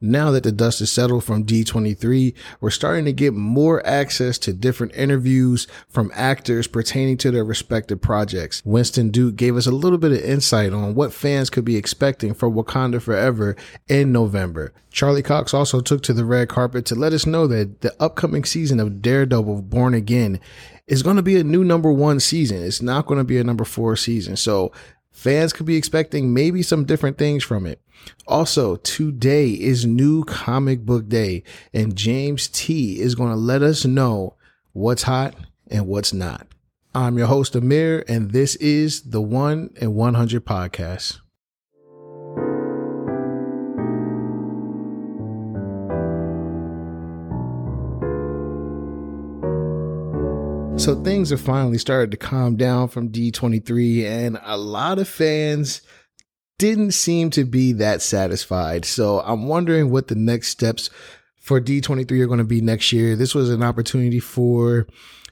Now that the dust is settled from D23, we're starting to get more access to different interviews from actors pertaining to their respective projects. Winston Duke gave us a little bit of insight on what fans could be expecting for Wakanda Forever in November. Charlie Cox also took to the red carpet to let us know that the upcoming season of Daredevil Born Again is going to be a new number one season. It's not going to be a number four season. So fans could be expecting maybe some different things from it. Also, today is new comic book day, and James T is going to let us know what's hot and what's not. I'm your host, Amir, and this is the One and 100 podcast. So things have finally started to calm down from D23, and a lot of fans didn't seem to be that satisfied. So I'm wondering what the next steps for D23 are going to be next year. This was an opportunity for,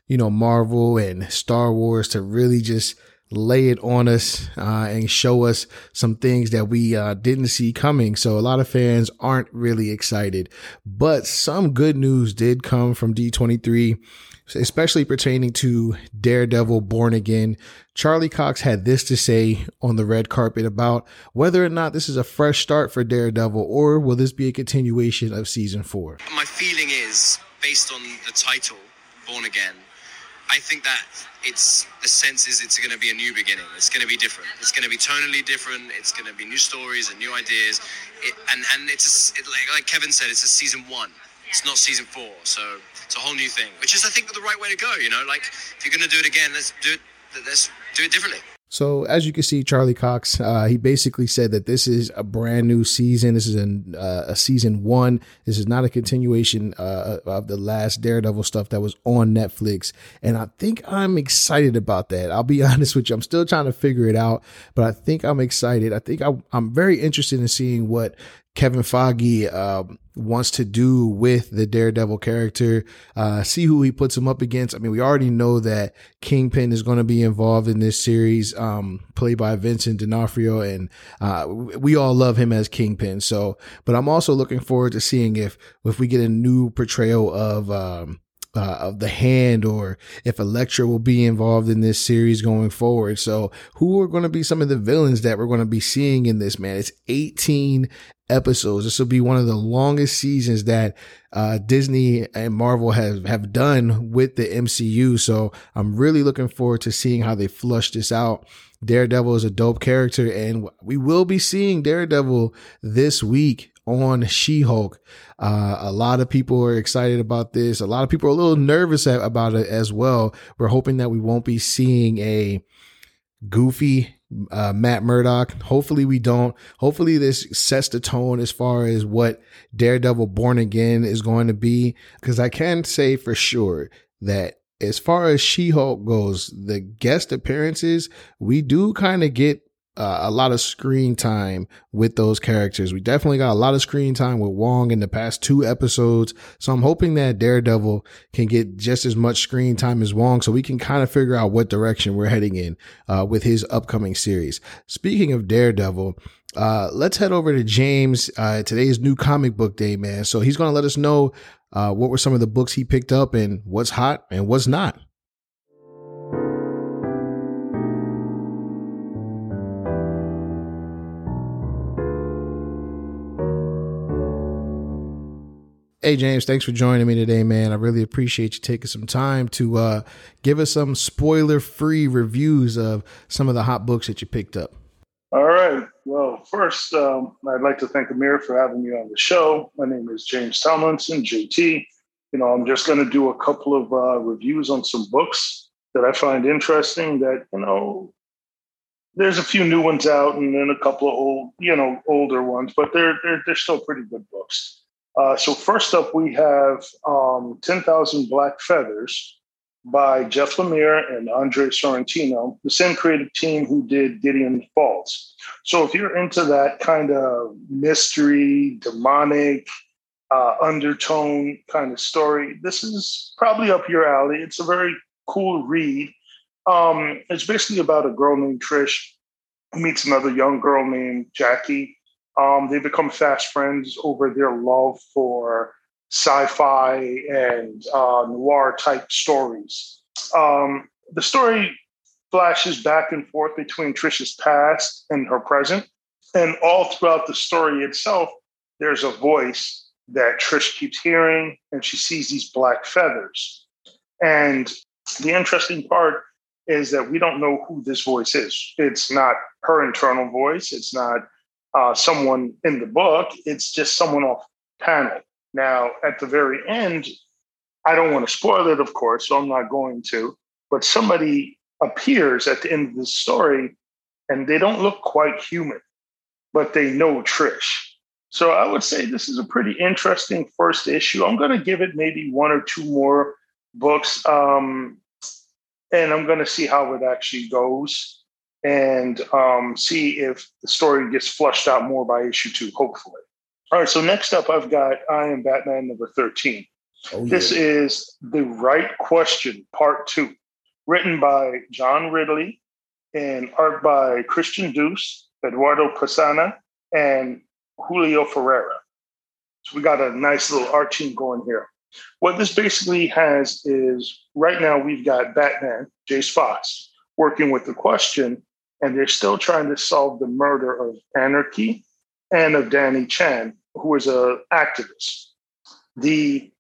you know, Marvel and Star Wars to really just lay it on us uh, and show us some things that we uh, didn't see coming. So a lot of fans aren't really excited, but some good news did come from D23 especially pertaining to Daredevil Born Again. Charlie Cox had this to say on the red carpet about whether or not this is a fresh start for Daredevil or will this be a continuation of season four. My feeling is, based on the title, Born Again, I think that it's the sense is it's going to be a new beginning. It's going to be different. It's going to be tonally different. It's going to be new stories and new ideas. It, and and it's a, it, like, like Kevin said, it's a season one. It's not season four. So it's a whole new thing, which is, I think, the right way to go. You know, like if you're going to do it again, let's do it. Let's do it differently. So as you can see, Charlie Cox, uh, he basically said that this is a brand new season. This is an, uh, a season one. This is not a continuation uh, of the last Daredevil stuff that was on Netflix. And I think I'm excited about that. I'll be honest with you. I'm still trying to figure it out, but I think I'm excited. I think I, I'm very interested in seeing what Kevin Feige uh, wants to do with the Daredevil character. Uh, see who he puts him up against. I mean, we already know that Kingpin is going to be involved in this series, um, played by Vincent D'Onofrio, and uh, we all love him as Kingpin. So, but I'm also looking forward to seeing if if we get a new portrayal of. Um, uh, of the hand or if Elektra will be involved in this series going forward. So who are going to be some of the villains that we're going to be seeing in this, man? It's 18 episodes. This will be one of the longest seasons that uh, Disney and Marvel have, have done with the MCU. So I'm really looking forward to seeing how they flush this out. Daredevil is a dope character and we will be seeing Daredevil this week on She-Hulk. Uh, a lot of people are excited about this. A lot of people are a little nervous about it as well. We're hoping that we won't be seeing a goofy uh, Matt Murdock. Hopefully we don't. Hopefully this sets the tone as far as what Daredevil Born Again is going to be. Because I can say for sure that as far as She-Hulk goes, the guest appearances, we do kind of get uh, a lot of screen time with those characters. We definitely got a lot of screen time with Wong in the past two episodes. So I'm hoping that Daredevil can get just as much screen time as Wong so we can kind of figure out what direction we're heading in uh, with his upcoming series. Speaking of Daredevil, uh, let's head over to James. Uh, today's new comic book day, man. So he's going to let us know uh, what were some of the books he picked up and what's hot and what's not. Hey James, thanks for joining me today, man. I really appreciate you taking some time to uh, give us some spoiler-free reviews of some of the hot books that you picked up. All right. Well, first, um, I'd like to thank Amir for having me on the show. My name is James Tomlinson, JT. You know, I'm just going to do a couple of uh, reviews on some books that I find interesting. That you know, there's a few new ones out, and then a couple of old, you know, older ones, but they're they're they're still pretty good books. Uh, so first up, we have um, 10,000 Black Feathers by Jeff Lemire and Andre Sorrentino, the same creative team who did Gideon Falls. So if you're into that kind of mystery, demonic, uh, undertone kind of story, this is probably up your alley. It's a very cool read. Um, it's basically about a girl named Trish who meets another young girl named Jackie Um, they become fast friends over their love for sci-fi and uh, noir type stories. Um, the story flashes back and forth between Trisha's past and her present, and all throughout the story itself, there's a voice that Trish keeps hearing, and she sees these black feathers. And the interesting part is that we don't know who this voice is. It's not her internal voice. It's not uh, someone in the book. It's just someone off panel. Now, at the very end, I don't want to spoil it, of course, so I'm not going to. But somebody appears at the end of the story, and they don't look quite human, but they know Trish. So I would say this is a pretty interesting first issue. I'm going to give it maybe one or two more books. Um, and I'm going to see how it actually goes and um, see if the story gets flushed out more by issue two, hopefully. All right, so next up, I've got I Am Batman number 13. Oh, yeah. This is The Right Question, part two, written by John Ridley and art by Christian Duce, Eduardo Pasana, and Julio Ferreira. So we got a nice little art team going here. What this basically has is right now we've got Batman, Jace Fox, working with the question, and they're still trying to solve the murder of Anarchy and of Danny Chan, who was an activist. The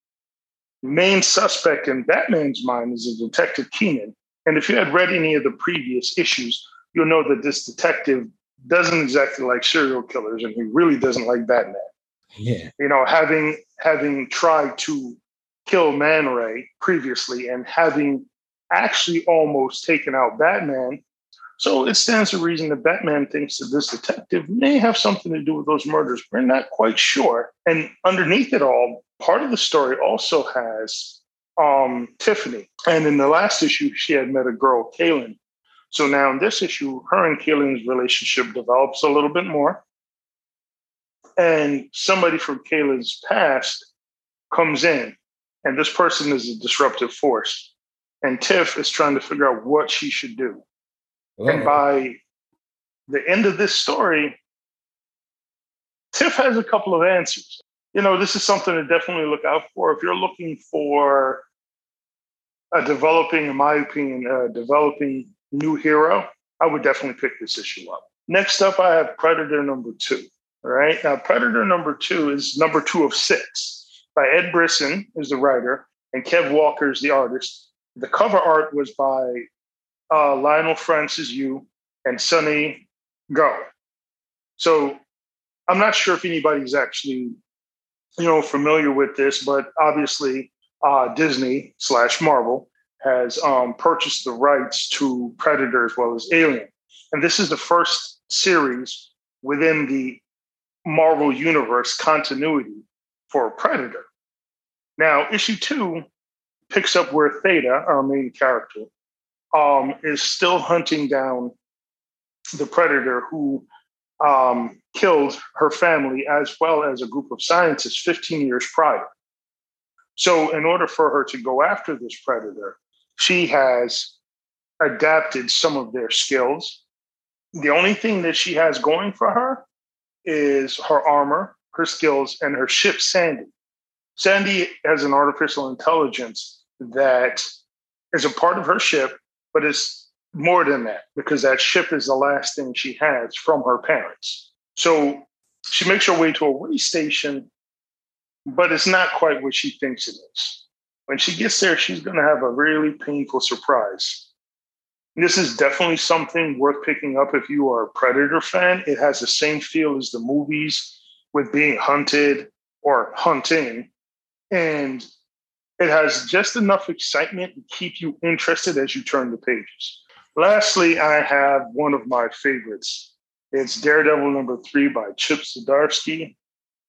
main suspect in Batman's mind is a detective Keenan. And if you had read any of the previous issues, you'll know that this detective doesn't exactly like serial killers and he really doesn't like Batman. Yeah. You know, having having tried to kill Man Ray previously and having actually almost taken out Batman. So it stands to reason that Batman thinks that this detective may have something to do with those murders. We're not quite sure. And underneath it all, part of the story also has um, Tiffany. And in the last issue, she had met a girl, Kaylin. So now in this issue, her and Kaylin's relationship develops a little bit more. And somebody from Kaylin's past comes in and this person is a disruptive force. And Tiff is trying to figure out what she should do. Uh-oh. And oh. by the end of this story, Tiff has a couple of answers. You know, this is something to definitely look out for. If you're looking for a developing, in my opinion, a developing new hero, I would definitely pick this issue up. Next up, I have Predator number two. All right. Now, Predator number two is number two of six by Ed Brisson, is the writer, and Kev Walker is the artist. The cover art was by uh, Lionel Francis Yu, and Sunny Gho. So I'm not sure if anybody's actually, you know, familiar with this, but obviously uh, Disney slash Marvel has um, purchased the rights to Predator as well as Alien, and this is the first series within the Marvel Universe continuity for Predator. Now, issue two picks up where Theta, our main character, um, is still hunting down the predator who um, killed her family as well as a group of scientists 15 years prior. So, in order for her to go after this predator, she has adapted some of their skills. The only thing that she has going for her is her armor, her skills, and her ship, Sandy. Sandy has an artificial intelligence that is a part of her ship, but it's more than that because that ship is the last thing she has from her parents. So she makes her way to a way station, but it's not quite what she thinks it is. When she gets there, she's going to have a really painful surprise. This is definitely something worth picking up if you are a Predator fan. It has the same feel as the movies with being hunted or hunting and it has just enough excitement to keep you interested as you turn the pages. Lastly, I have one of my favorites. It's Daredevil number three by Chip Zdarsky.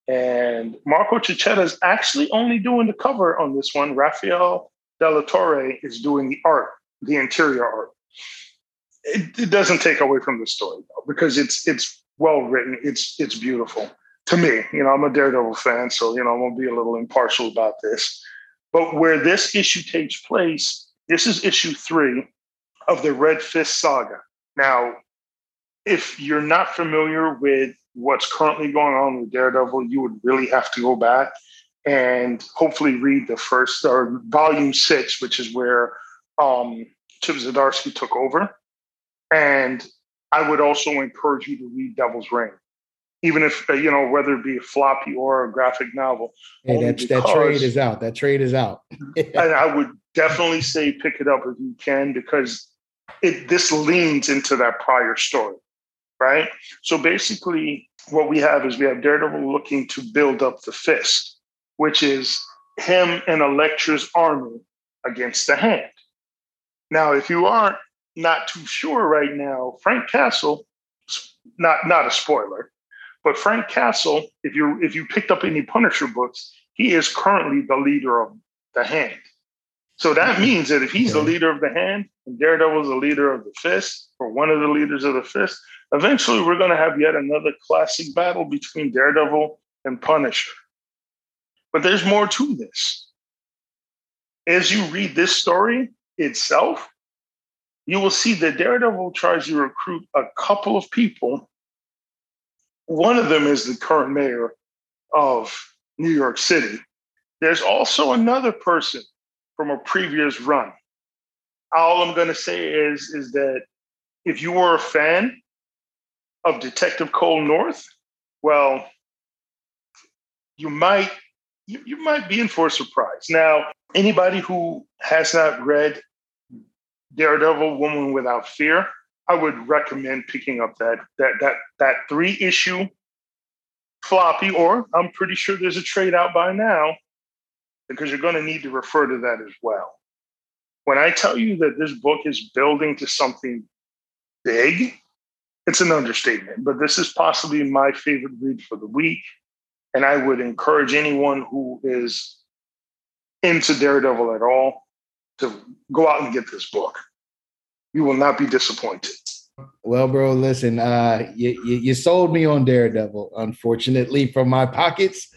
And Marco Checchetto is actually only doing the cover on this one. Rafael Della Torre is doing the art, the interior art. It, it doesn't take away from the story though, because it's it's well written. It's it's beautiful to me. You know, I'm a Daredevil fan, so you know I'm gonna be a little impartial about this. But where this issue takes place, this is issue three of the Red Fist saga. Now, if you're not familiar with what's currently going on with Daredevil, you would really have to go back and hopefully read the first or volume six, which is where um, Chip Zdarsky took over. And I would also encourage you to read Devil's Reign, even if uh, you know whether it be a floppy or a graphic novel. Hey, that, that trade is out. That trade is out. and I would definitely say pick it up if you can because it this leans into that prior story, right? So basically, what we have is we have Daredevil looking to build up the fist, which is him and Elektra's army against the hand. Now, if you aren't not too sure right now, Frank Castle, not not a spoiler, but Frank Castle, if you if you picked up any Punisher books, he is currently the leader of the Hand. So that means that if he's the leader of the Hand and Daredevil's the leader of the Fist, or one of the leaders of the Fist, eventually we're going to have yet another classic battle between Daredevil and Punisher. But there's more to this. As you read this story itself, you will see that Daredevil tries to recruit a couple of people. One of them is the current mayor of New York City. There's also another person from a previous run. All I'm going to say is, is that if you were a fan of Detective Cole North, well, you might you, you might be in for a surprise. Now, anybody who has not read Daredevil Woman Without Fear, I would recommend picking up that that that that three issue floppy, or I'm pretty sure there's a trade out by now because you're going to need to refer to that as well. When I tell you that this book is building to something big, it's an understatement, but this is possibly my favorite read for the week. And I would encourage anyone who is into Daredevil at all to go out and get this book. You will not be disappointed. Well, bro, listen, uh, you, you, you sold me on Daredevil, unfortunately, from my pockets.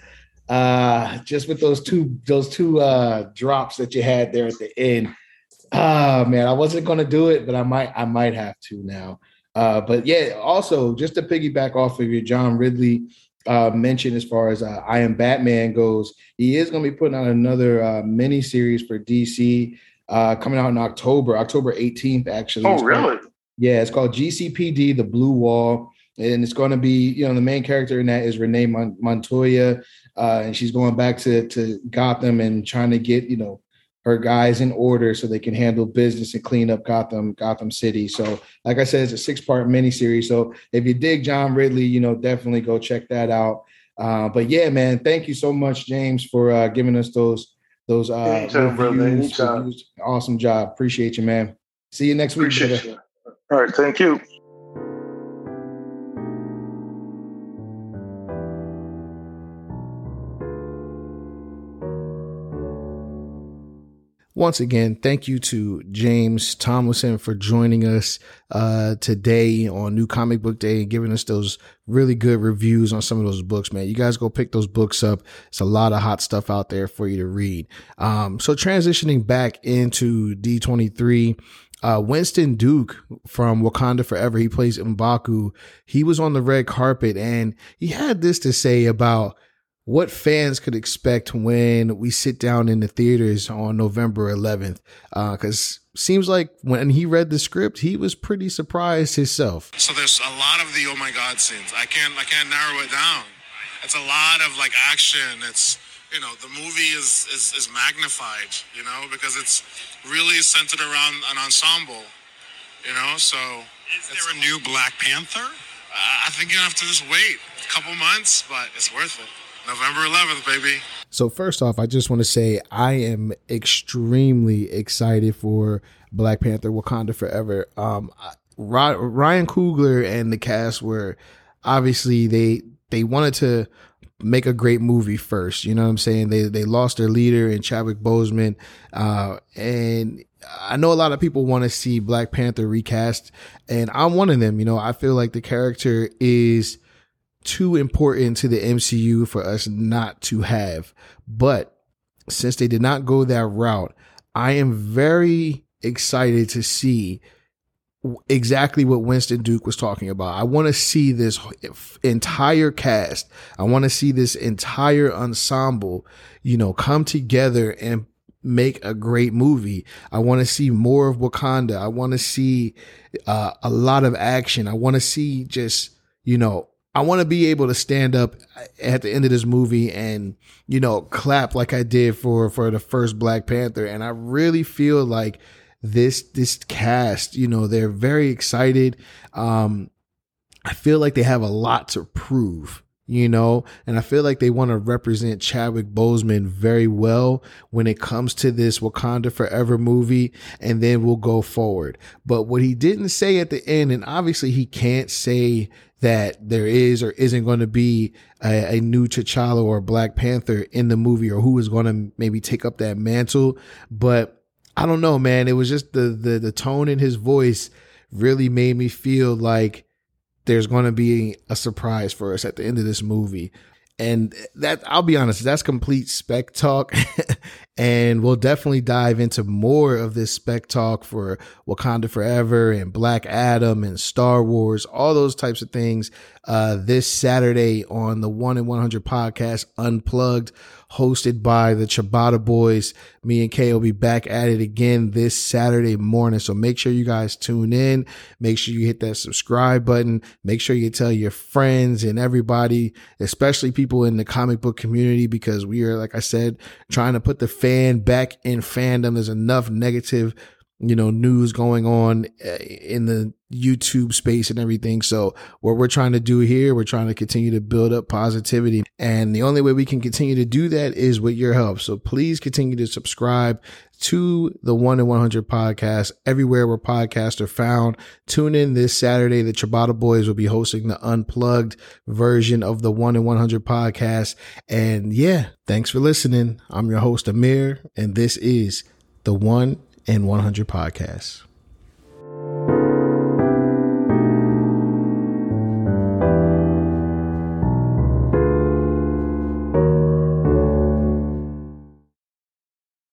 Uh, just with those two those two uh drops that you had there at the end. Ah, man, I wasn't gonna do it, but I might I might have to now. Uh, but yeah, also just to piggyback off of your John Ridley uh, mention as far as uh, I Am Batman goes, he is going to be putting out another uh, mini series for DC uh, coming out in October, October 18th, actually. Oh, really? Called, yeah, it's called GCPD, The Blue Wall. And it's going to be, you know, the main character in that is Renee Montoya. Uh, and she's going back to, to Gotham and trying to get, you know, her guys in order so they can handle business and clean up Gotham, Gotham City. So, like I said, it's a six part miniseries. So, if you dig John Ridley, you know, definitely go check that out. Uh, but yeah, man, thank you so much, James, for uh, giving us those those uh, Anytime, reviews, reviews. Awesome job. Appreciate you, man. See you next week. Appreciate you. All right, thank you. Once again, thank you to James Tomlinson for joining us uh, today on New Comic Book Day and giving us those really good reviews on some of those books, man. You guys go pick those books up. It's a lot of hot stuff out there for you to read. Um, so transitioning back into D23, uh, Winston Duke from Wakanda Forever, he plays Mbaku. He was on the red carpet and he had this to say about what fans could expect when we sit down in the theaters on November 11th. Because uh, seems like when he read the script, he was pretty surprised himself. So there's a lot of the oh my god scenes. I can't I can't narrow it down. It's a lot of like action. It's you know the movie is is, is magnified. You know because it's really centered around an ensemble. You know so. Is there a new Black Panther? Uh, I think you have to just wait a couple months, but it's worth it. November 11th, baby. So first off, I just want to say I am extremely excited for Black Panther: Wakanda Forever. Um, Ryan Coogler and the cast were obviously they they wanted to make a great movie first. You know what I'm saying? They they lost their leader in Chadwick Boseman, uh, and I know a lot of people want to see Black Panther recast, and I'm one of them. You know, I feel like the character is too important to the MCU for us not to have. But since they did not go that route, I am very excited to see exactly what Winston Duke was talking about. I want to see this entire cast. I want to see this entire ensemble, you know, come together and make a great movie. I want to see more of Wakanda. I want to see uh, a lot of action. I want to see just, you know, I want to be able to stand up at the end of this movie and, you know, clap like I did for, for the first Black Panther. And I really feel like this, this cast, you know, they're very excited. Um, I feel like they have a lot to prove you know, and I feel like they want to represent Chadwick Boseman very well when it comes to this Wakanda Forever movie, and then we'll go forward. But what he didn't say at the end, and obviously he can't say that there is or isn't going to be a, a new T'Challa or Black Panther in the movie, or who is going to maybe take up that mantle, but I don't know, man. It was just the the the tone in his voice really made me feel like there's going to be a surprise for us at the end of this movie. And that, I'll be honest, that's complete spec talk. and we'll definitely dive into more of this spec talk for Wakanda Forever and Black Adam and Star Wars, all those types of things, uh, this Saturday on the One in 100 podcast, Unplugged hosted by the Ciabatta Boys. Me and Kay will be back at it again this Saturday morning. So make sure you guys tune in. Make sure you hit that subscribe button. Make sure you tell your friends and everybody, especially people in the comic book community, because we are, like I said, trying to put the fan back in fandom. There's enough negative you know, news going on uh, in the YouTube space and everything. So what we're trying to do here, we're trying to continue to build up positivity. And the only way we can continue to do that is with your help. So please continue to subscribe to the one in 100 podcast everywhere where podcasts are found. Tune in this Saturday. The Ciabatta Boys will be hosting the unplugged version of the one in 100 podcast. And yeah, thanks for listening. I'm your host, Amir, and this is the one and 100 podcasts.